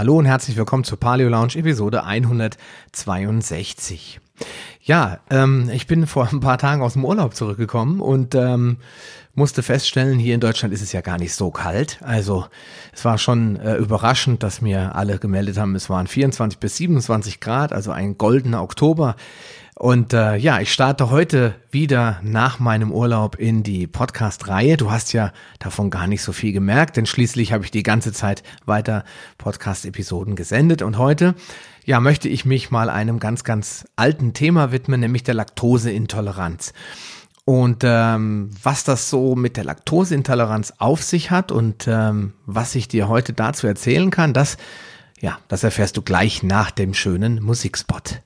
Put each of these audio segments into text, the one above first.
Hallo und herzlich willkommen zur Paleo Lounge Episode 162. Ja, ähm, ich bin vor ein paar Tagen aus dem Urlaub zurückgekommen und ähm, musste feststellen, hier in Deutschland ist es ja gar nicht so kalt. Also es war schon äh, überraschend, dass mir alle gemeldet haben, es waren 24 bis 27 Grad, also ein goldener Oktober. Und äh, ja, ich starte heute wieder nach meinem Urlaub in die Podcast-Reihe. Du hast ja davon gar nicht so viel gemerkt, denn schließlich habe ich die ganze Zeit weiter Podcast-Episoden gesendet. Und heute, ja, möchte ich mich mal einem ganz, ganz alten Thema widmen, nämlich der Laktoseintoleranz. Und ähm, was das so mit der Laktoseintoleranz auf sich hat und ähm, was ich dir heute dazu erzählen kann, das, ja, das erfährst du gleich nach dem schönen Musikspot.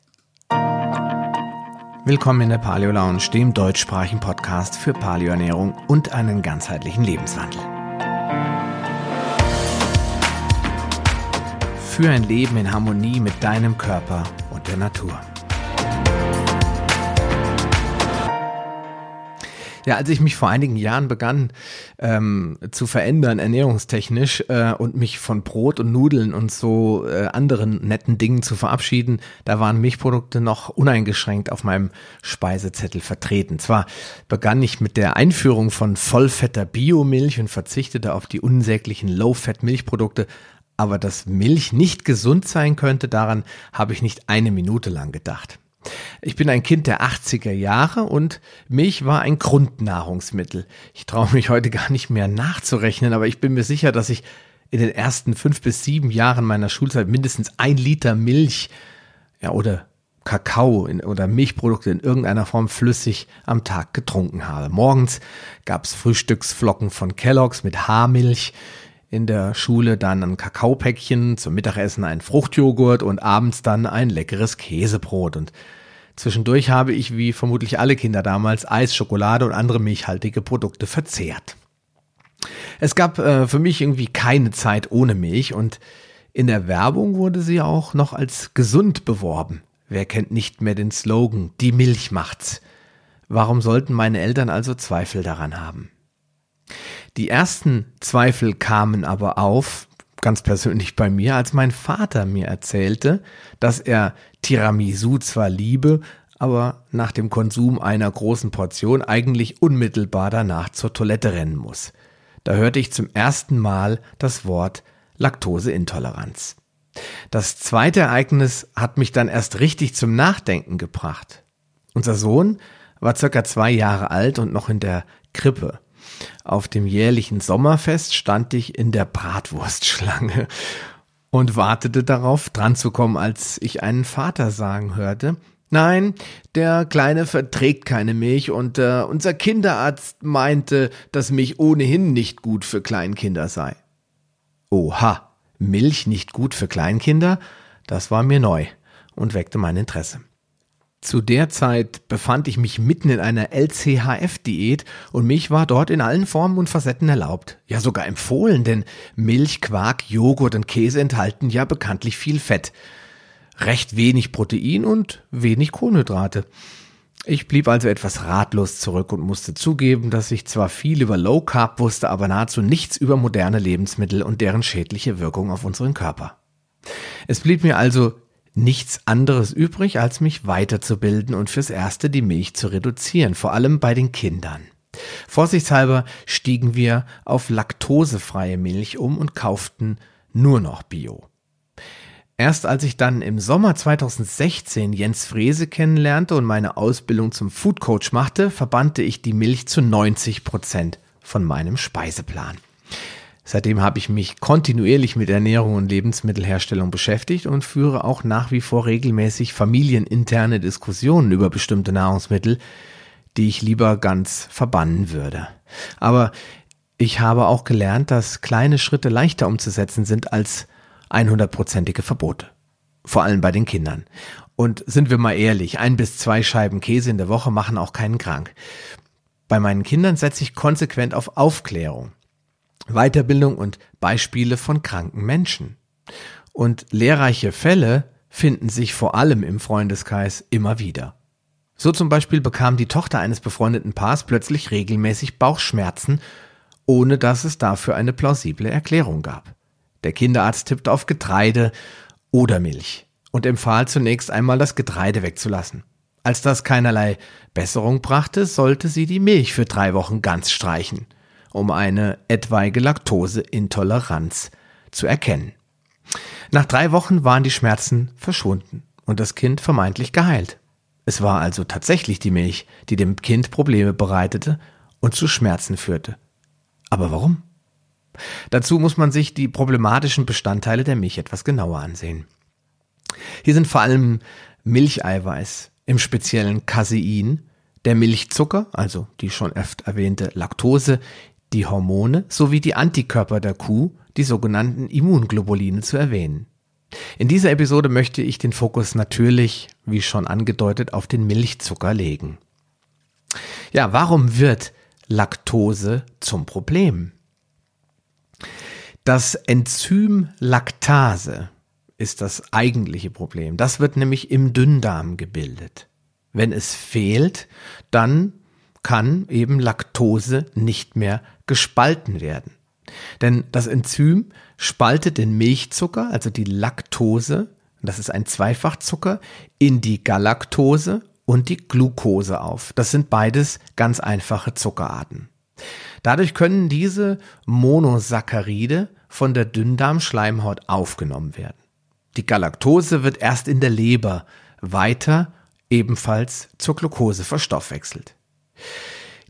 Willkommen in der Paleo Lounge, dem deutschsprachigen Podcast für Paleoernährung und einen ganzheitlichen Lebenswandel. Für ein Leben in Harmonie mit deinem Körper und der Natur. Ja, als ich mich vor einigen Jahren begann ähm, zu verändern, ernährungstechnisch, äh, und mich von Brot und Nudeln und so äh, anderen netten Dingen zu verabschieden, da waren Milchprodukte noch uneingeschränkt auf meinem Speisezettel vertreten. Zwar begann ich mit der Einführung von vollfetter Biomilch und verzichtete auf die unsäglichen Low-Fat-Milchprodukte, aber dass Milch nicht gesund sein könnte, daran habe ich nicht eine Minute lang gedacht. Ich bin ein Kind der 80er Jahre und Milch war ein Grundnahrungsmittel. Ich traue mich heute gar nicht mehr nachzurechnen, aber ich bin mir sicher, dass ich in den ersten fünf bis sieben Jahren meiner Schulzeit mindestens ein Liter Milch ja, oder Kakao in, oder Milchprodukte in irgendeiner Form flüssig am Tag getrunken habe. Morgens gab es Frühstücksflocken von Kellogg's mit Haarmilch in der Schule dann ein Kakaopäckchen, zum Mittagessen ein Fruchtjoghurt und abends dann ein leckeres Käsebrot. Und zwischendurch habe ich, wie vermutlich alle Kinder damals, Eis, Schokolade und andere milchhaltige Produkte verzehrt. Es gab äh, für mich irgendwie keine Zeit ohne Milch und in der Werbung wurde sie auch noch als gesund beworben. Wer kennt nicht mehr den Slogan, die Milch macht's? Warum sollten meine Eltern also Zweifel daran haben? Die ersten Zweifel kamen aber auf, ganz persönlich bei mir, als mein Vater mir erzählte, dass er Tiramisu zwar liebe, aber nach dem Konsum einer großen Portion eigentlich unmittelbar danach zur Toilette rennen muss. Da hörte ich zum ersten Mal das Wort Laktoseintoleranz. Das zweite Ereignis hat mich dann erst richtig zum Nachdenken gebracht. Unser Sohn war circa zwei Jahre alt und noch in der Krippe. Auf dem jährlichen Sommerfest stand ich in der Bratwurstschlange und wartete darauf, dran zu kommen, als ich einen Vater sagen hörte, Nein, der Kleine verträgt keine Milch und äh, unser Kinderarzt meinte, dass Milch ohnehin nicht gut für Kleinkinder sei. Oha, Milch nicht gut für Kleinkinder? Das war mir neu und weckte mein Interesse. Zu der Zeit befand ich mich mitten in einer LCHF-Diät und Milch war dort in allen Formen und Facetten erlaubt. Ja, sogar empfohlen, denn Milch, Quark, Joghurt und Käse enthalten ja bekanntlich viel Fett. Recht wenig Protein und wenig Kohlenhydrate. Ich blieb also etwas ratlos zurück und musste zugeben, dass ich zwar viel über Low Carb wusste, aber nahezu nichts über moderne Lebensmittel und deren schädliche Wirkung auf unseren Körper. Es blieb mir also nichts anderes übrig, als mich weiterzubilden und fürs Erste die Milch zu reduzieren, vor allem bei den Kindern. Vorsichtshalber stiegen wir auf laktosefreie Milch um und kauften nur noch Bio. Erst als ich dann im Sommer 2016 Jens Frese kennenlernte und meine Ausbildung zum Food Coach machte, verbannte ich die Milch zu 90 Prozent von meinem Speiseplan. Seitdem habe ich mich kontinuierlich mit Ernährung und Lebensmittelherstellung beschäftigt und führe auch nach wie vor regelmäßig familieninterne Diskussionen über bestimmte Nahrungsmittel, die ich lieber ganz verbannen würde. Aber ich habe auch gelernt, dass kleine Schritte leichter umzusetzen sind als 100-prozentige Verbote. Vor allem bei den Kindern. Und sind wir mal ehrlich, ein bis zwei Scheiben Käse in der Woche machen auch keinen krank. Bei meinen Kindern setze ich konsequent auf Aufklärung. Weiterbildung und Beispiele von kranken Menschen. Und lehrreiche Fälle finden sich vor allem im Freundeskreis immer wieder. So zum Beispiel bekam die Tochter eines befreundeten Paars plötzlich regelmäßig Bauchschmerzen, ohne dass es dafür eine plausible Erklärung gab. Der Kinderarzt tippt auf Getreide oder Milch und empfahl zunächst einmal das Getreide wegzulassen. Als das keinerlei Besserung brachte, sollte sie die Milch für drei Wochen ganz streichen, um eine etwaige Laktoseintoleranz zu erkennen. Nach drei Wochen waren die Schmerzen verschwunden und das Kind vermeintlich geheilt. Es war also tatsächlich die Milch, die dem Kind Probleme bereitete und zu Schmerzen führte. Aber warum? Dazu muss man sich die problematischen Bestandteile der Milch etwas genauer ansehen. Hier sind vor allem Milcheiweiß, im speziellen Casein, der Milchzucker, also die schon oft erwähnte Laktose, die Hormone sowie die Antikörper der Kuh, die sogenannten Immunglobuline zu erwähnen. In dieser Episode möchte ich den Fokus natürlich, wie schon angedeutet, auf den Milchzucker legen. Ja, warum wird Laktose zum Problem? Das Enzym Laktase ist das eigentliche Problem. Das wird nämlich im Dünndarm gebildet. Wenn es fehlt, dann kann eben Laktose nicht mehr gespalten werden. Denn das Enzym spaltet den Milchzucker, also die Laktose, das ist ein Zweifachzucker, in die Galaktose und die Glucose auf. Das sind beides ganz einfache Zuckerarten. Dadurch können diese Monosaccharide von der Dünndarmschleimhaut aufgenommen werden. Die Galaktose wird erst in der Leber weiter ebenfalls zur Glucose verstoffwechselt.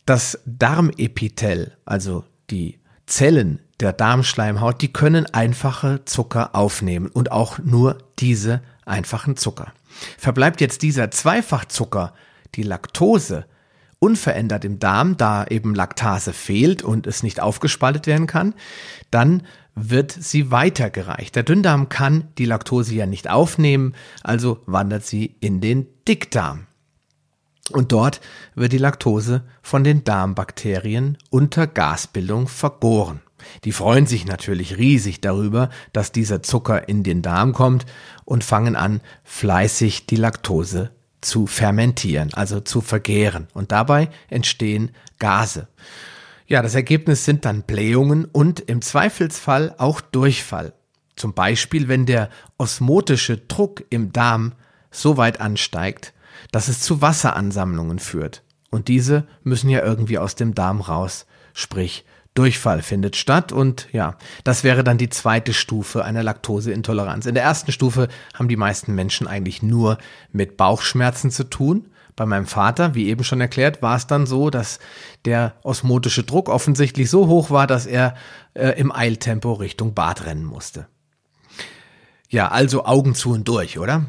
Das Darmepithel, also die Zellen der Darmschleimhaut, die können einfache Zucker aufnehmen und auch nur diese einfachen Zucker. Verbleibt jetzt dieser Zweifachzucker, die Laktose, unverändert im Darm, da eben Laktase fehlt und es nicht aufgespaltet werden kann, dann wird sie weitergereicht. Der Dünndarm kann die Laktose ja nicht aufnehmen, also wandert sie in den Dickdarm. Und dort wird die Laktose von den Darmbakterien unter Gasbildung vergoren. Die freuen sich natürlich riesig darüber, dass dieser Zucker in den Darm kommt und fangen an, fleißig die Laktose zu fermentieren, also zu vergären. Und dabei entstehen Gase. Ja, das Ergebnis sind dann Blähungen und im Zweifelsfall auch Durchfall. Zum Beispiel, wenn der osmotische Druck im Darm so weit ansteigt, dass es zu Wasseransammlungen führt. Und diese müssen ja irgendwie aus dem Darm raus. Sprich, Durchfall findet statt und ja, das wäre dann die zweite Stufe einer Laktoseintoleranz. In der ersten Stufe haben die meisten Menschen eigentlich nur mit Bauchschmerzen zu tun. Bei meinem Vater, wie eben schon erklärt, war es dann so, dass der osmotische Druck offensichtlich so hoch war, dass er äh, im Eiltempo Richtung Bad rennen musste. Ja, also Augen zu und durch, oder?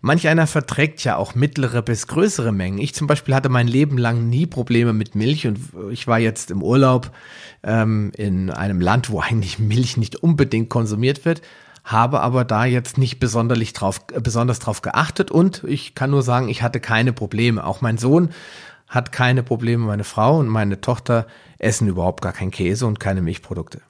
Manch einer verträgt ja auch mittlere bis größere Mengen. Ich zum Beispiel hatte mein Leben lang nie Probleme mit Milch und ich war jetzt im Urlaub ähm, in einem Land, wo eigentlich Milch nicht unbedingt konsumiert wird, habe aber da jetzt nicht besonderlich drauf, äh, besonders drauf geachtet und ich kann nur sagen, ich hatte keine Probleme. Auch mein Sohn hat keine Probleme, meine Frau und meine Tochter essen überhaupt gar keinen Käse und keine Milchprodukte.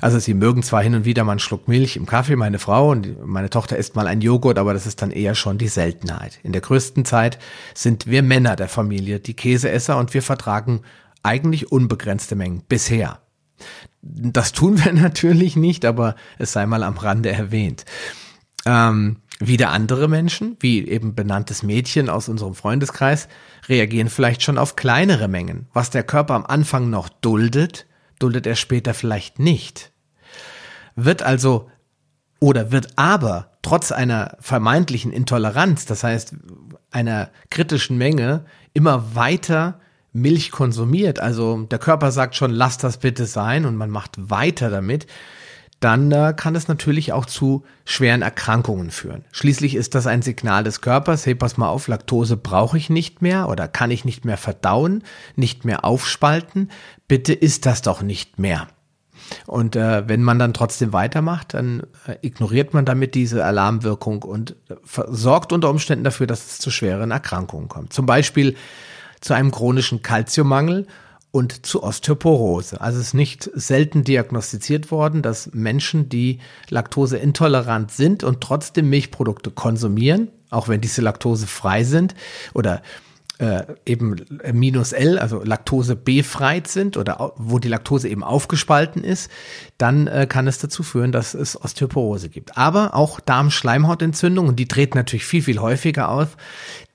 Also sie mögen zwar hin und wieder mal einen Schluck Milch im Kaffee, meine Frau und meine Tochter isst mal einen Joghurt, aber das ist dann eher schon die Seltenheit. In der größten Zeit sind wir Männer der Familie die Käseesser und wir vertragen eigentlich unbegrenzte Mengen bisher. Das tun wir natürlich nicht, aber es sei mal am Rande erwähnt. Ähm, wieder andere Menschen, wie eben benanntes Mädchen aus unserem Freundeskreis, reagieren vielleicht schon auf kleinere Mengen. Was der Körper am Anfang noch duldet, duldet er später vielleicht nicht. Wird also oder wird aber trotz einer vermeintlichen Intoleranz, das heißt einer kritischen Menge, immer weiter Milch konsumiert, also der Körper sagt schon, lass das bitte sein und man macht weiter damit, dann äh, kann es natürlich auch zu schweren Erkrankungen führen. Schließlich ist das ein Signal des Körpers, hey, pass mal auf, Laktose brauche ich nicht mehr oder kann ich nicht mehr verdauen, nicht mehr aufspalten, bitte ist das doch nicht mehr. Und äh, wenn man dann trotzdem weitermacht, dann äh, ignoriert man damit diese Alarmwirkung und äh, sorgt unter Umständen dafür, dass es zu schweren Erkrankungen kommt. Zum Beispiel zu einem chronischen Kalziummangel und zu Osteoporose. Also es ist nicht selten diagnostiziert worden, dass Menschen, die laktoseintolerant sind und trotzdem Milchprodukte konsumieren, auch wenn diese laktosefrei sind oder äh, eben minus L, also Laktose befreit sind oder wo die Laktose eben aufgespalten ist, dann äh, kann es dazu führen, dass es Osteoporose gibt. Aber auch Darmschleimhautentzündungen, die treten natürlich viel, viel häufiger auf,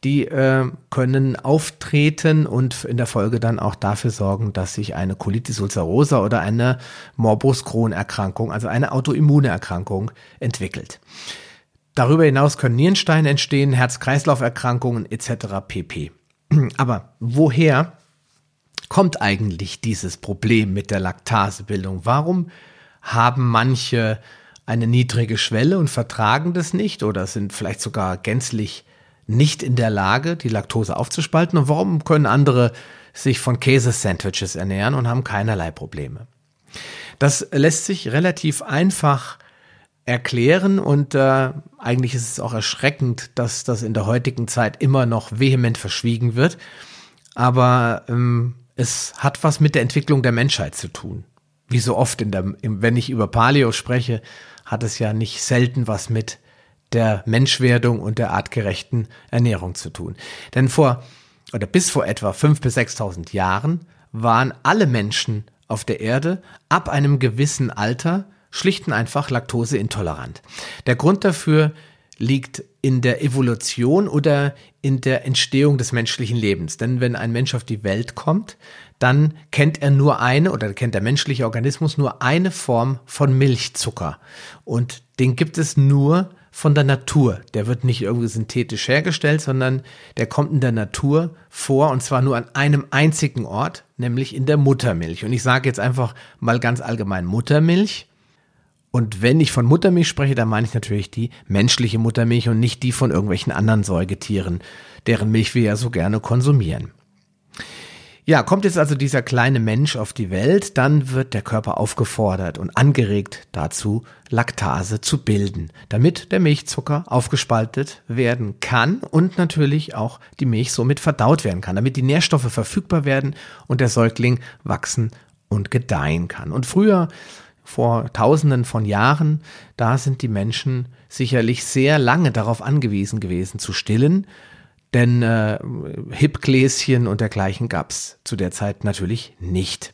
die äh, können auftreten und in der Folge dann auch dafür sorgen, dass sich eine Colitis ulcerosa oder eine Morbus Crohn-Erkrankung, also eine Autoimmunerkrankung entwickelt. Darüber hinaus können Nierensteine entstehen, Herz-Kreislauf-Erkrankungen etc. pp. Aber woher kommt eigentlich dieses Problem mit der Laktasebildung? Warum haben manche eine niedrige Schwelle und vertragen das nicht oder sind vielleicht sogar gänzlich nicht in der Lage, die Laktose aufzuspalten? Und warum können andere sich von Käsesandwiches ernähren und haben keinerlei Probleme? Das lässt sich relativ einfach erklären und äh, eigentlich ist es auch erschreckend, dass das in der heutigen Zeit immer noch vehement verschwiegen wird. Aber ähm, es hat was mit der Entwicklung der Menschheit zu tun. Wie so oft in der, wenn ich über Paleo spreche, hat es ja nicht selten was mit der Menschwerdung und der artgerechten Ernährung zu tun. Denn vor oder bis vor etwa fünf bis sechstausend Jahren waren alle Menschen auf der Erde ab einem gewissen Alter schlicht und einfach laktoseintolerant. Der Grund dafür liegt in der Evolution oder in der Entstehung des menschlichen Lebens. Denn wenn ein Mensch auf die Welt kommt, dann kennt er nur eine oder kennt der menschliche Organismus nur eine Form von Milchzucker. Und den gibt es nur von der Natur. Der wird nicht irgendwie synthetisch hergestellt, sondern der kommt in der Natur vor und zwar nur an einem einzigen Ort, nämlich in der Muttermilch. Und ich sage jetzt einfach mal ganz allgemein Muttermilch. Und wenn ich von Muttermilch spreche, dann meine ich natürlich die menschliche Muttermilch und nicht die von irgendwelchen anderen Säugetieren, deren Milch wir ja so gerne konsumieren. Ja, kommt jetzt also dieser kleine Mensch auf die Welt, dann wird der Körper aufgefordert und angeregt dazu, Laktase zu bilden, damit der Milchzucker aufgespaltet werden kann und natürlich auch die Milch somit verdaut werden kann, damit die Nährstoffe verfügbar werden und der Säugling wachsen und gedeihen kann. Und früher vor tausenden von Jahren, da sind die Menschen sicherlich sehr lange darauf angewiesen gewesen zu stillen, denn äh, Hipgläschen und dergleichen gab's zu der Zeit natürlich nicht.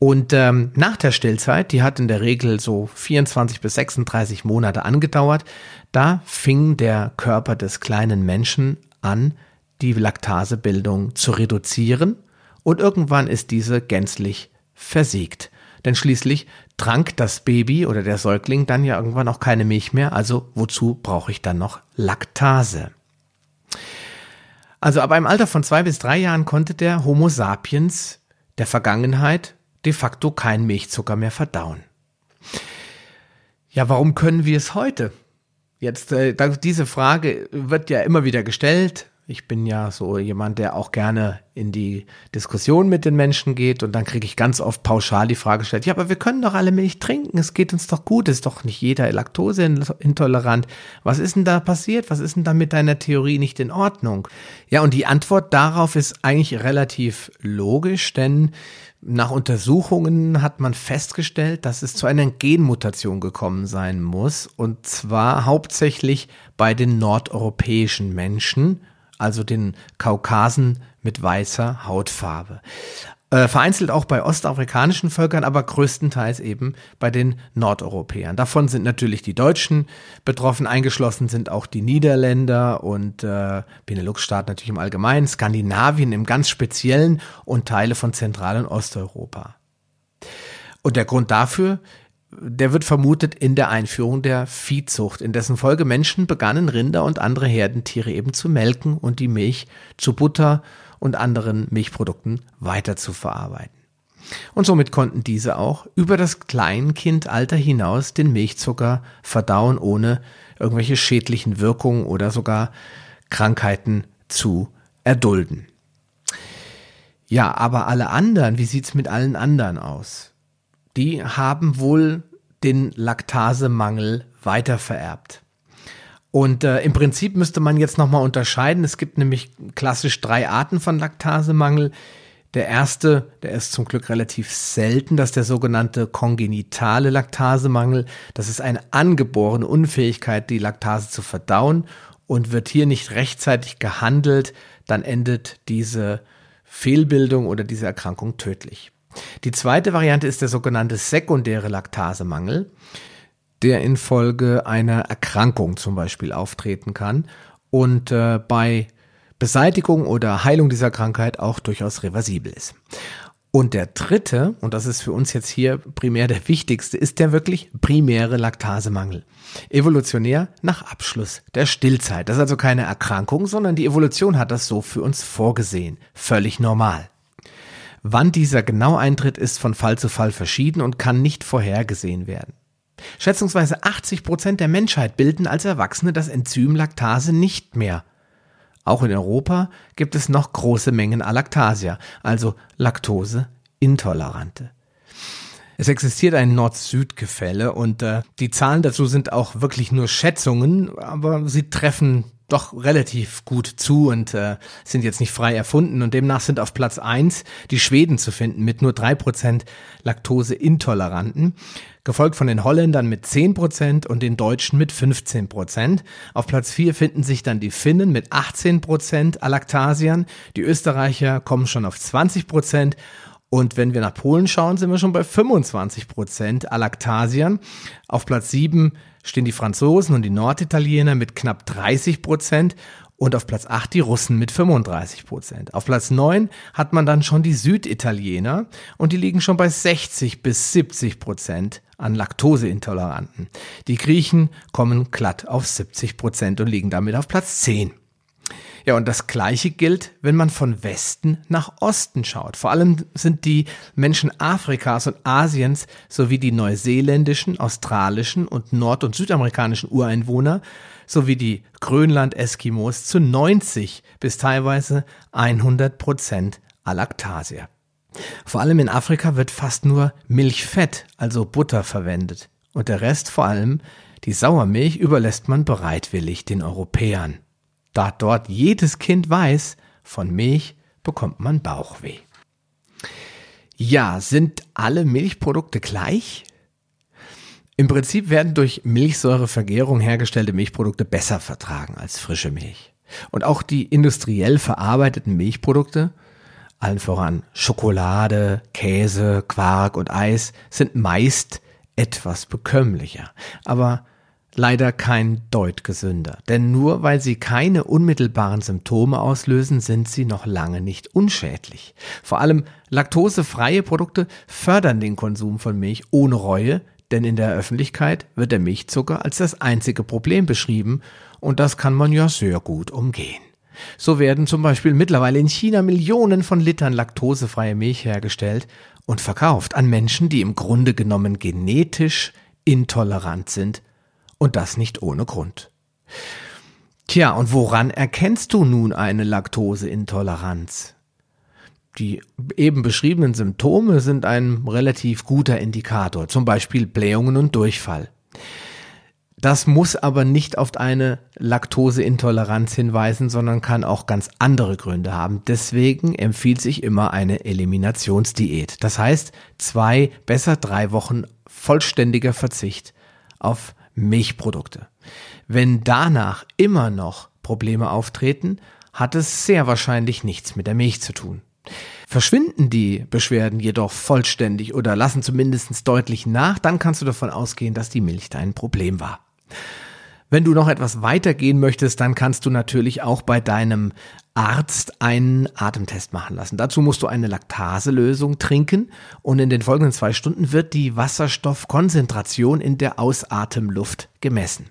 Und ähm, nach der Stillzeit, die hat in der Regel so 24 bis 36 Monate angedauert, da fing der Körper des kleinen Menschen an, die Laktasebildung zu reduzieren und irgendwann ist diese gänzlich versiegt. Denn schließlich trank das Baby oder der Säugling dann ja irgendwann auch keine Milch mehr, also wozu brauche ich dann noch Laktase? Also ab einem Alter von zwei bis drei Jahren konnte der Homo sapiens der Vergangenheit de facto kein Milchzucker mehr verdauen. Ja, warum können wir es heute? Jetzt, äh, diese Frage wird ja immer wieder gestellt. Ich bin ja so jemand, der auch gerne in die Diskussion mit den Menschen geht und dann kriege ich ganz oft pauschal die Frage gestellt, ja, aber wir können doch alle Milch trinken, es geht uns doch gut, ist doch nicht jeder Laktoseintolerant. Was ist denn da passiert? Was ist denn da mit deiner Theorie nicht in Ordnung? Ja, und die Antwort darauf ist eigentlich relativ logisch, denn nach Untersuchungen hat man festgestellt, dass es zu einer Genmutation gekommen sein muss, und zwar hauptsächlich bei den nordeuropäischen Menschen, also den Kaukasen mit weißer Hautfarbe. Äh, vereinzelt auch bei ostafrikanischen Völkern, aber größtenteils eben bei den Nordeuropäern. Davon sind natürlich die Deutschen betroffen, eingeschlossen sind auch die Niederländer und äh, Benelux-Staaten natürlich im Allgemeinen, Skandinavien im ganz Speziellen und Teile von Zentral- und Osteuropa. Und der Grund dafür der wird vermutet in der Einführung der Viehzucht, in dessen Folge Menschen begannen, Rinder und andere Herdentiere eben zu melken und die Milch zu Butter und anderen Milchprodukten weiter zu verarbeiten. Und somit konnten diese auch über das Kleinkindalter hinaus den Milchzucker verdauen, ohne irgendwelche schädlichen Wirkungen oder sogar Krankheiten zu erdulden. Ja, aber alle anderen, wie sieht's mit allen anderen aus? Die haben wohl den Laktasemangel weitervererbt. Und äh, im Prinzip müsste man jetzt nochmal unterscheiden. Es gibt nämlich klassisch drei Arten von Laktasemangel. Der erste, der ist zum Glück relativ selten, das ist der sogenannte kongenitale Laktasemangel. Das ist eine angeborene Unfähigkeit, die Laktase zu verdauen. und wird hier nicht rechtzeitig gehandelt, dann endet diese Fehlbildung oder diese Erkrankung tödlich. Die zweite Variante ist der sogenannte sekundäre Laktasemangel, der infolge einer Erkrankung zum Beispiel auftreten kann und äh, bei Beseitigung oder Heilung dieser Krankheit auch durchaus reversibel ist. Und der dritte, und das ist für uns jetzt hier primär der wichtigste, ist der wirklich primäre Laktasemangel. Evolutionär nach Abschluss der Stillzeit. Das ist also keine Erkrankung, sondern die Evolution hat das so für uns vorgesehen. Völlig normal. Wann dieser genau eintritt, ist von Fall zu Fall verschieden und kann nicht vorhergesehen werden. Schätzungsweise 80 Prozent der Menschheit bilden als Erwachsene das Enzym Laktase nicht mehr. Auch in Europa gibt es noch große Mengen Alaktasia, also Laktoseintolerante. Es existiert ein Nord-Süd-Gefälle und äh, die Zahlen dazu sind auch wirklich nur Schätzungen, aber sie treffen doch relativ gut zu und äh, sind jetzt nicht frei erfunden. Und demnach sind auf Platz eins die Schweden zu finden mit nur drei Prozent Laktoseintoleranten, gefolgt von den Holländern mit zehn Prozent und den Deutschen mit 15%. Prozent. Auf Platz vier finden sich dann die Finnen mit 18 Prozent Alaktasiern. Die Österreicher kommen schon auf 20 Prozent und wenn wir nach Polen schauen, sind wir schon bei 25 Prozent Alaktasiern. Auf Platz 7 stehen die Franzosen und die Norditaliener mit knapp 30 Prozent und auf Platz 8 die Russen mit 35 Prozent. Auf Platz 9 hat man dann schon die Süditaliener und die liegen schon bei 60 bis 70 Prozent an Laktoseintoleranten. Die Griechen kommen glatt auf 70 Prozent und liegen damit auf Platz 10. Ja, und das Gleiche gilt, wenn man von Westen nach Osten schaut. Vor allem sind die Menschen Afrikas und Asiens sowie die neuseeländischen, australischen und nord- und südamerikanischen Ureinwohner sowie die Grönland-Eskimos zu 90 bis teilweise 100 Prozent Alaktasier. Vor allem in Afrika wird fast nur Milchfett, also Butter, verwendet. Und der Rest, vor allem die Sauermilch, überlässt man bereitwillig den Europäern da dort jedes Kind weiß, von Milch bekommt man Bauchweh. Ja, sind alle Milchprodukte gleich? Im Prinzip werden durch Milchsäurevergärung hergestellte Milchprodukte besser vertragen als frische Milch. Und auch die industriell verarbeiteten Milchprodukte, allen voran Schokolade, Käse, Quark und Eis, sind meist etwas bekömmlicher. Aber leider kein Deut gesünder. Denn nur weil sie keine unmittelbaren Symptome auslösen, sind sie noch lange nicht unschädlich. Vor allem laktosefreie Produkte fördern den Konsum von Milch ohne Reue, denn in der Öffentlichkeit wird der Milchzucker als das einzige Problem beschrieben und das kann man ja sehr gut umgehen. So werden zum Beispiel mittlerweile in China Millionen von Litern laktosefreie Milch hergestellt und verkauft an Menschen, die im Grunde genommen genetisch intolerant sind und das nicht ohne Grund. Tja, und woran erkennst du nun eine Laktoseintoleranz? Die eben beschriebenen Symptome sind ein relativ guter Indikator, zum Beispiel Blähungen und Durchfall. Das muss aber nicht auf eine Laktoseintoleranz hinweisen, sondern kann auch ganz andere Gründe haben. Deswegen empfiehlt sich immer eine Eliminationsdiät. Das heißt, zwei, besser drei Wochen vollständiger Verzicht auf Milchprodukte. Wenn danach immer noch Probleme auftreten, hat es sehr wahrscheinlich nichts mit der Milch zu tun. Verschwinden die Beschwerden jedoch vollständig oder lassen zumindest deutlich nach, dann kannst du davon ausgehen, dass die Milch dein Problem war. Wenn du noch etwas weitergehen möchtest, dann kannst du natürlich auch bei deinem Arzt einen Atemtest machen lassen. Dazu musst du eine Laktaselösung trinken und in den folgenden zwei Stunden wird die Wasserstoffkonzentration in der Ausatemluft gemessen.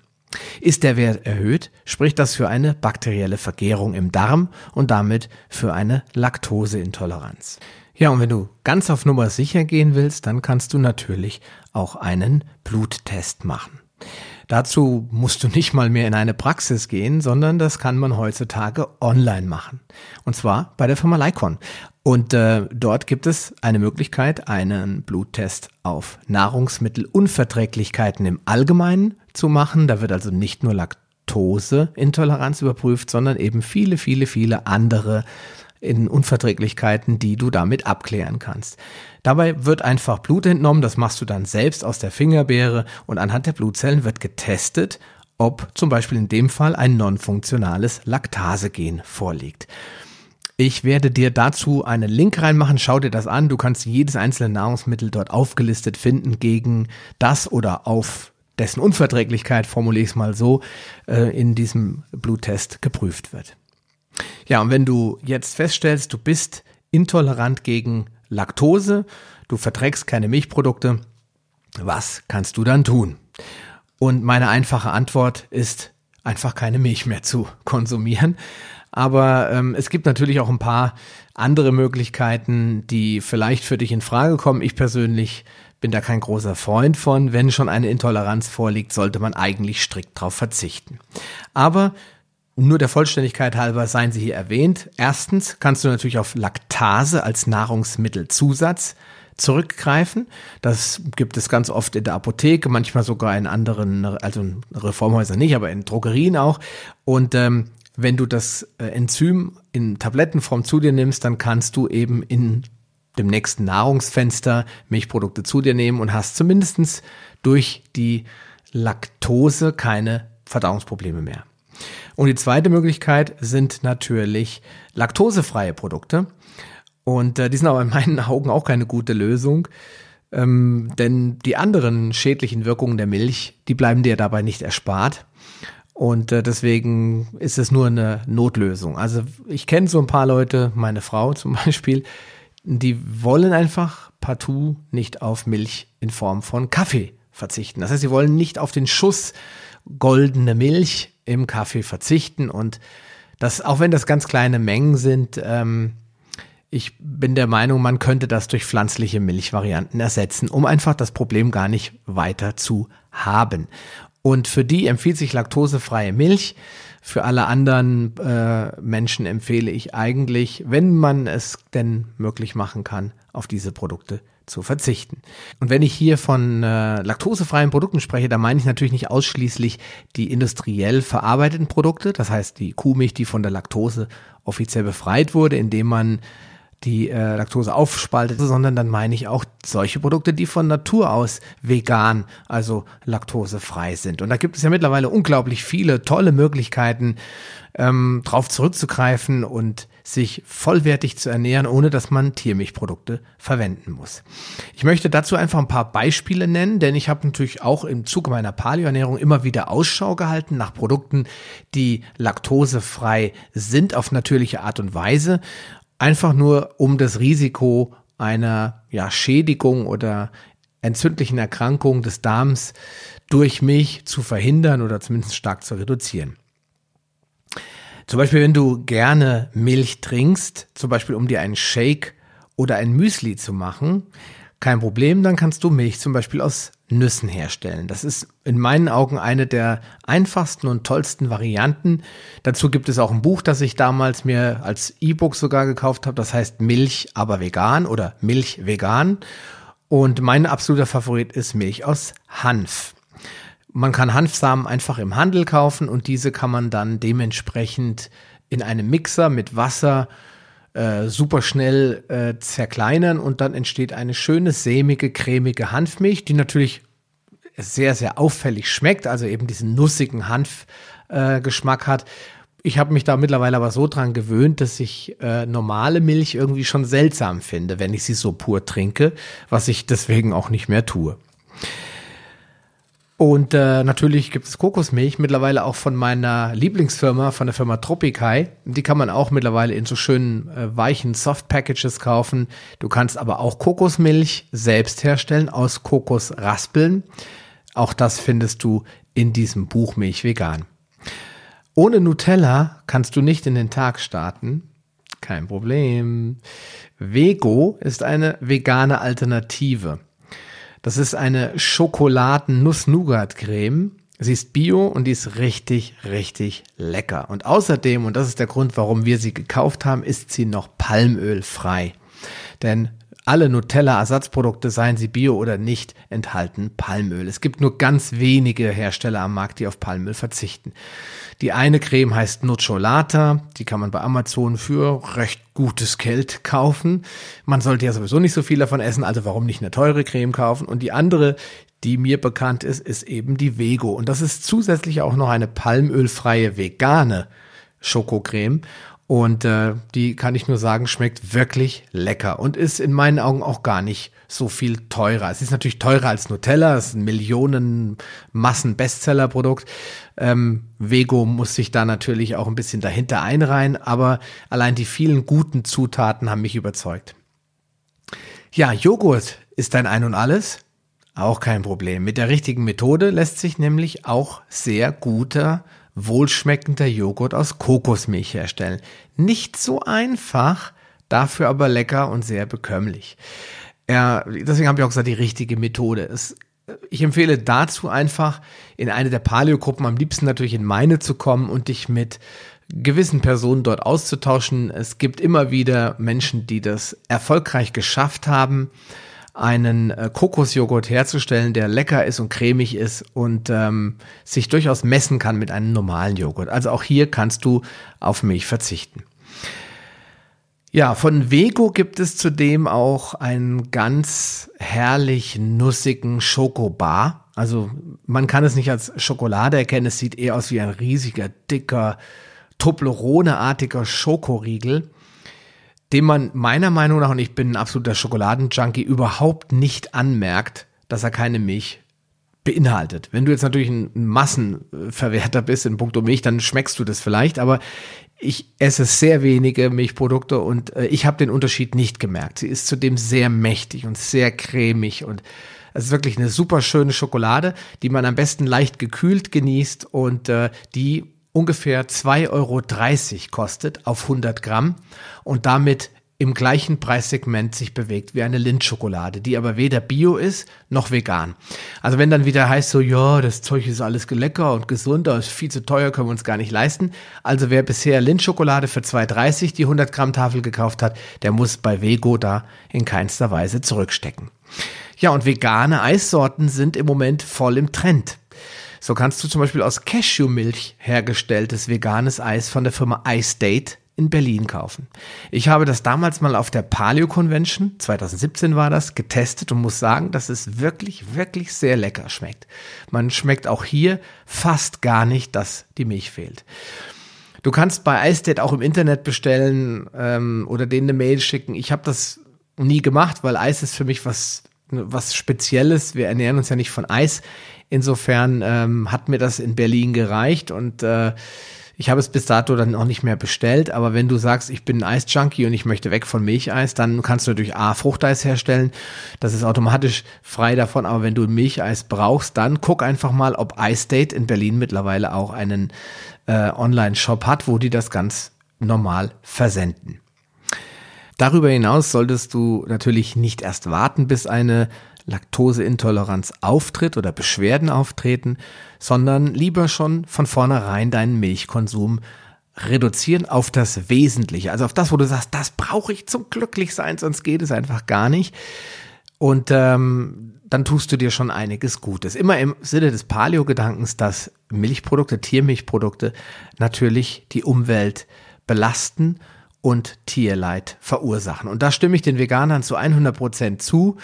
Ist der Wert erhöht, spricht das für eine bakterielle Vergärung im Darm und damit für eine Laktoseintoleranz. Ja, und wenn du ganz auf Nummer sicher gehen willst, dann kannst du natürlich auch einen Bluttest machen. Dazu musst du nicht mal mehr in eine Praxis gehen, sondern das kann man heutzutage online machen. Und zwar bei der Firma Lycon. Und äh, dort gibt es eine Möglichkeit, einen Bluttest auf Nahrungsmittelunverträglichkeiten im Allgemeinen zu machen. Da wird also nicht nur Laktoseintoleranz überprüft, sondern eben viele, viele, viele andere in Unverträglichkeiten, die du damit abklären kannst. Dabei wird einfach Blut entnommen, das machst du dann selbst aus der Fingerbeere und anhand der Blutzellen wird getestet, ob zum Beispiel in dem Fall ein non-funktionales Laktase-Gen vorliegt. Ich werde dir dazu einen Link reinmachen. Schau dir das an. Du kannst jedes einzelne Nahrungsmittel dort aufgelistet finden gegen das oder auf dessen Unverträglichkeit, formuliere ich es mal so, äh, in diesem Bluttest geprüft wird. Ja, und wenn du jetzt feststellst, du bist intolerant gegen Laktose, du verträgst keine Milchprodukte, was kannst du dann tun? Und meine einfache Antwort ist, einfach keine Milch mehr zu konsumieren. Aber ähm, es gibt natürlich auch ein paar andere Möglichkeiten, die vielleicht für dich in Frage kommen. Ich persönlich bin da kein großer Freund von. Wenn schon eine Intoleranz vorliegt, sollte man eigentlich strikt darauf verzichten. Aber nur der Vollständigkeit halber seien sie hier erwähnt. Erstens kannst du natürlich auf Laktase als Nahrungsmittelzusatz zurückgreifen. Das gibt es ganz oft in der Apotheke, manchmal sogar in anderen, also in Reformhäusern nicht, aber in Drogerien auch. Und ähm, wenn du das äh, Enzym in Tablettenform zu dir nimmst, dann kannst du eben in dem nächsten Nahrungsfenster Milchprodukte zu dir nehmen und hast zumindestens durch die Laktose keine Verdauungsprobleme mehr. Und die zweite Möglichkeit sind natürlich laktosefreie Produkte. Und äh, die sind aber in meinen Augen auch keine gute Lösung. Ähm, denn die anderen schädlichen Wirkungen der Milch, die bleiben dir dabei nicht erspart. Und äh, deswegen ist es nur eine Notlösung. Also ich kenne so ein paar Leute, meine Frau zum Beispiel, die wollen einfach partout nicht auf Milch in Form von Kaffee verzichten. Das heißt, sie wollen nicht auf den Schuss goldene Milch im Kaffee verzichten. Und das, auch wenn das ganz kleine Mengen sind, ähm, ich bin der Meinung, man könnte das durch pflanzliche Milchvarianten ersetzen, um einfach das Problem gar nicht weiter zu haben. Und für die empfiehlt sich laktosefreie Milch. Für alle anderen äh, Menschen empfehle ich eigentlich, wenn man es denn möglich machen kann, auf diese Produkte zu verzichten. Und wenn ich hier von äh, laktosefreien Produkten spreche, dann meine ich natürlich nicht ausschließlich die industriell verarbeiteten Produkte, das heißt die Kuhmilch, die von der Laktose offiziell befreit wurde, indem man die äh, Laktose aufspaltet, sondern dann meine ich auch solche Produkte, die von Natur aus vegan, also laktosefrei sind. Und da gibt es ja mittlerweile unglaublich viele tolle Möglichkeiten, ähm, drauf zurückzugreifen und sich vollwertig zu ernähren, ohne dass man Tiermilchprodukte verwenden muss. Ich möchte dazu einfach ein paar Beispiele nennen, denn ich habe natürlich auch im Zuge meiner Paleoernährung immer wieder Ausschau gehalten nach Produkten, die laktosefrei sind auf natürliche Art und Weise einfach nur um das Risiko einer ja, Schädigung oder entzündlichen Erkrankung des Darms durch Milch zu verhindern oder zumindest stark zu reduzieren. Zum Beispiel, wenn du gerne Milch trinkst, zum Beispiel um dir einen Shake oder ein Müsli zu machen, kein Problem, dann kannst du Milch zum Beispiel aus Nüssen herstellen. Das ist in meinen Augen eine der einfachsten und tollsten Varianten. Dazu gibt es auch ein Buch, das ich damals mir als E-Book sogar gekauft habe. Das heißt Milch aber vegan oder Milch vegan. Und mein absoluter Favorit ist Milch aus Hanf. Man kann Hanfsamen einfach im Handel kaufen und diese kann man dann dementsprechend in einem Mixer mit Wasser äh, super schnell äh, zerkleinern und dann entsteht eine schöne, sämige, cremige Hanfmilch, die natürlich sehr, sehr auffällig schmeckt, also eben diesen nussigen Hanfgeschmack äh, hat. Ich habe mich da mittlerweile aber so dran gewöhnt, dass ich äh, normale Milch irgendwie schon seltsam finde, wenn ich sie so pur trinke, was ich deswegen auch nicht mehr tue. Und äh, natürlich gibt es Kokosmilch, mittlerweile auch von meiner Lieblingsfirma, von der Firma Tropikai. Die kann man auch mittlerweile in so schönen äh, weichen Soft-Packages kaufen. Du kannst aber auch Kokosmilch selbst herstellen aus Kokosraspeln. Auch das findest du in diesem Buch Milch vegan. Ohne Nutella kannst du nicht in den Tag starten. Kein Problem. Vego ist eine vegane Alternative. Das ist eine Schokoladen-Nuss-Nougat-Creme. Sie ist bio und die ist richtig, richtig lecker. Und außerdem, und das ist der Grund, warum wir sie gekauft haben, ist sie noch palmölfrei. Denn alle Nutella-Ersatzprodukte, seien sie bio oder nicht, enthalten Palmöl. Es gibt nur ganz wenige Hersteller am Markt, die auf Palmöl verzichten. Die eine Creme heißt Nocciolata, die kann man bei Amazon für recht gutes Geld kaufen. Man sollte ja sowieso nicht so viel davon essen, also warum nicht eine teure Creme kaufen? Und die andere, die mir bekannt ist, ist eben die Vego. Und das ist zusätzlich auch noch eine palmölfreie vegane Schokocreme. Und äh, die kann ich nur sagen, schmeckt wirklich lecker und ist in meinen Augen auch gar nicht so viel teurer. Es ist natürlich teurer als Nutella, es ist ein Millionen Massen Bestsellerprodukt. Ähm, Vego muss sich da natürlich auch ein bisschen dahinter einreihen, aber allein die vielen guten Zutaten haben mich überzeugt. Ja, Joghurt ist dein Ein und Alles. Auch kein Problem. Mit der richtigen Methode lässt sich nämlich auch sehr guter, wohlschmeckender Joghurt aus Kokosmilch herstellen. Nicht so einfach, dafür aber lecker und sehr bekömmlich. Ja, deswegen habe ich auch gesagt, die richtige Methode. Es, ich empfehle dazu einfach, in eine der Paleo-Gruppen, am liebsten natürlich in meine zu kommen und dich mit gewissen Personen dort auszutauschen. Es gibt immer wieder Menschen, die das erfolgreich geschafft haben, einen äh, Kokosjoghurt herzustellen, der lecker ist und cremig ist und ähm, sich durchaus messen kann mit einem normalen Joghurt. Also auch hier kannst du auf Milch verzichten. Ja, von Vego gibt es zudem auch einen ganz herrlich nussigen Schokobar. Also man kann es nicht als Schokolade erkennen, es sieht eher aus wie ein riesiger, dicker, Toblerone-artiger Schokoriegel, den man meiner Meinung nach, und ich bin ein absoluter Schokoladenjunkie, überhaupt nicht anmerkt, dass er keine Milch beinhaltet. Wenn du jetzt natürlich ein Massenverwerter bist in puncto Milch, dann schmeckst du das vielleicht, aber ich esse sehr wenige Milchprodukte und äh, ich habe den Unterschied nicht gemerkt. Sie ist zudem sehr mächtig und sehr cremig und es ist wirklich eine super schöne Schokolade, die man am besten leicht gekühlt genießt und äh, die ungefähr 2,30 Euro kostet auf 100 Gramm und damit im gleichen Preissegment sich bewegt wie eine Lindschokolade, die aber weder bio ist noch vegan. Also wenn dann wieder heißt so, ja, das Zeug ist alles lecker und gesund, aber ist viel zu teuer, können wir uns gar nicht leisten. Also wer bisher Lindschokolade für 2,30 die 100 Gramm Tafel gekauft hat, der muss bei Vego da in keinster Weise zurückstecken. Ja, und vegane Eissorten sind im Moment voll im Trend. So kannst du zum Beispiel aus Cashewmilch hergestelltes veganes Eis von der Firma iState in Berlin kaufen. Ich habe das damals mal auf der Paleo Convention, 2017 war das, getestet und muss sagen, dass es wirklich, wirklich sehr lecker schmeckt. Man schmeckt auch hier fast gar nicht, dass die Milch fehlt. Du kannst bei iState auch im Internet bestellen ähm, oder denen eine Mail schicken. Ich habe das nie gemacht, weil Eis ist für mich was was Spezielles. Wir ernähren uns ja nicht von Eis. Insofern ähm, hat mir das in Berlin gereicht und äh, ich habe es bis dato dann auch nicht mehr bestellt, aber wenn du sagst, ich bin ein Eisjunkie und ich möchte weg von Milcheis, dann kannst du natürlich A, Fruchteis herstellen. Das ist automatisch frei davon, aber wenn du Milcheis brauchst, dann guck einfach mal, ob iState in Berlin mittlerweile auch einen äh, Online-Shop hat, wo die das ganz normal versenden. Darüber hinaus solltest du natürlich nicht erst warten, bis eine Laktoseintoleranz auftritt oder Beschwerden auftreten, sondern lieber schon von vornherein deinen Milchkonsum reduzieren auf das Wesentliche, also auf das, wo du sagst, das brauche ich zum Glücklichsein, sonst geht es einfach gar nicht. Und ähm, dann tust du dir schon einiges Gutes. Immer im Sinne des Paleo-Gedankens, dass Milchprodukte, Tiermilchprodukte natürlich die Umwelt belasten und Tierleid verursachen. Und da stimme ich den Veganern zu 100 Prozent zu.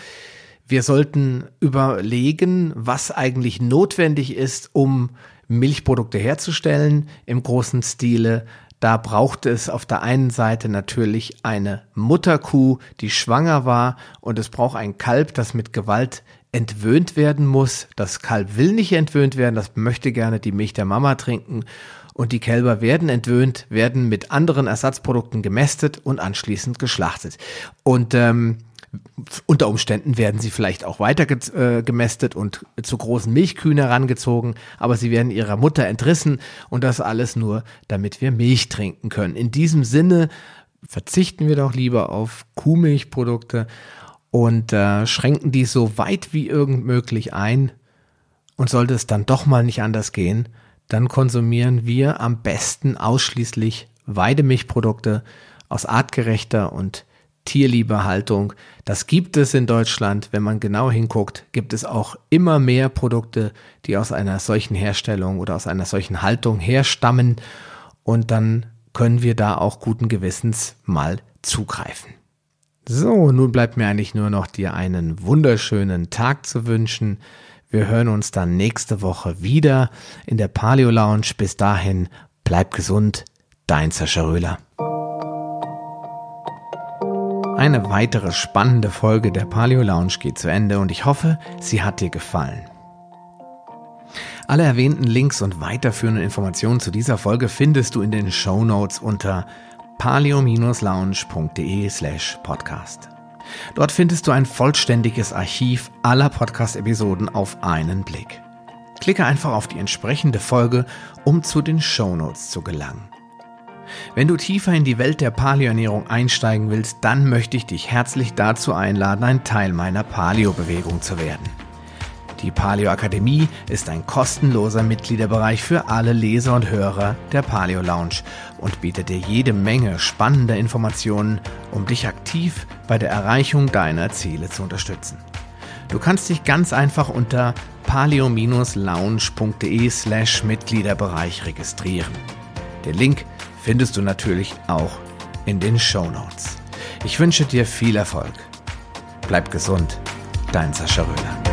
Wir sollten überlegen, was eigentlich notwendig ist, um Milchprodukte herzustellen im großen Stile. Da braucht es auf der einen Seite natürlich eine Mutterkuh, die schwanger war, und es braucht ein Kalb, das mit Gewalt entwöhnt werden muss. Das Kalb will nicht entwöhnt werden, das möchte gerne die Milch der Mama trinken. Und die Kälber werden entwöhnt, werden mit anderen Ersatzprodukten gemästet und anschließend geschlachtet. Und ähm, unter Umständen werden sie vielleicht auch weiter äh, gemästet und zu großen Milchkühen herangezogen, aber sie werden ihrer Mutter entrissen und das alles nur, damit wir Milch trinken können. In diesem Sinne verzichten wir doch lieber auf Kuhmilchprodukte und äh, schränken die so weit wie irgend möglich ein. Und sollte es dann doch mal nicht anders gehen, dann konsumieren wir am besten ausschließlich Weidemilchprodukte aus artgerechter und Tierliebehaltung. Das gibt es in Deutschland. Wenn man genau hinguckt, gibt es auch immer mehr Produkte, die aus einer solchen Herstellung oder aus einer solchen Haltung herstammen. Und dann können wir da auch guten Gewissens mal zugreifen. So, nun bleibt mir eigentlich nur noch dir einen wunderschönen Tag zu wünschen. Wir hören uns dann nächste Woche wieder in der Paleo Lounge. Bis dahin, bleib gesund, dein Sascha Röhler. Eine weitere spannende Folge der Paleo Lounge geht zu Ende und ich hoffe, sie hat dir gefallen. Alle erwähnten Links und weiterführenden Informationen zu dieser Folge findest du in den Show Notes unter paleo-lounge.de slash podcast. Dort findest du ein vollständiges Archiv aller Podcast-Episoden auf einen Blick. Klicke einfach auf die entsprechende Folge, um zu den Show Notes zu gelangen. Wenn du tiefer in die Welt der Paleoernährung einsteigen willst, dann möchte ich dich herzlich dazu einladen, ein Teil meiner Paleo-Bewegung zu werden. Die Paleo Akademie ist ein kostenloser Mitgliederbereich für alle Leser und Hörer der Paleo Lounge und bietet dir jede Menge spannender Informationen, um dich aktiv bei der Erreichung deiner Ziele zu unterstützen. Du kannst dich ganz einfach unter paleo-lounge.de slash Mitgliederbereich registrieren. Den Link findest du natürlich auch in den Show Notes. Ich wünsche dir viel Erfolg. Bleib gesund, dein Sascha Röhler.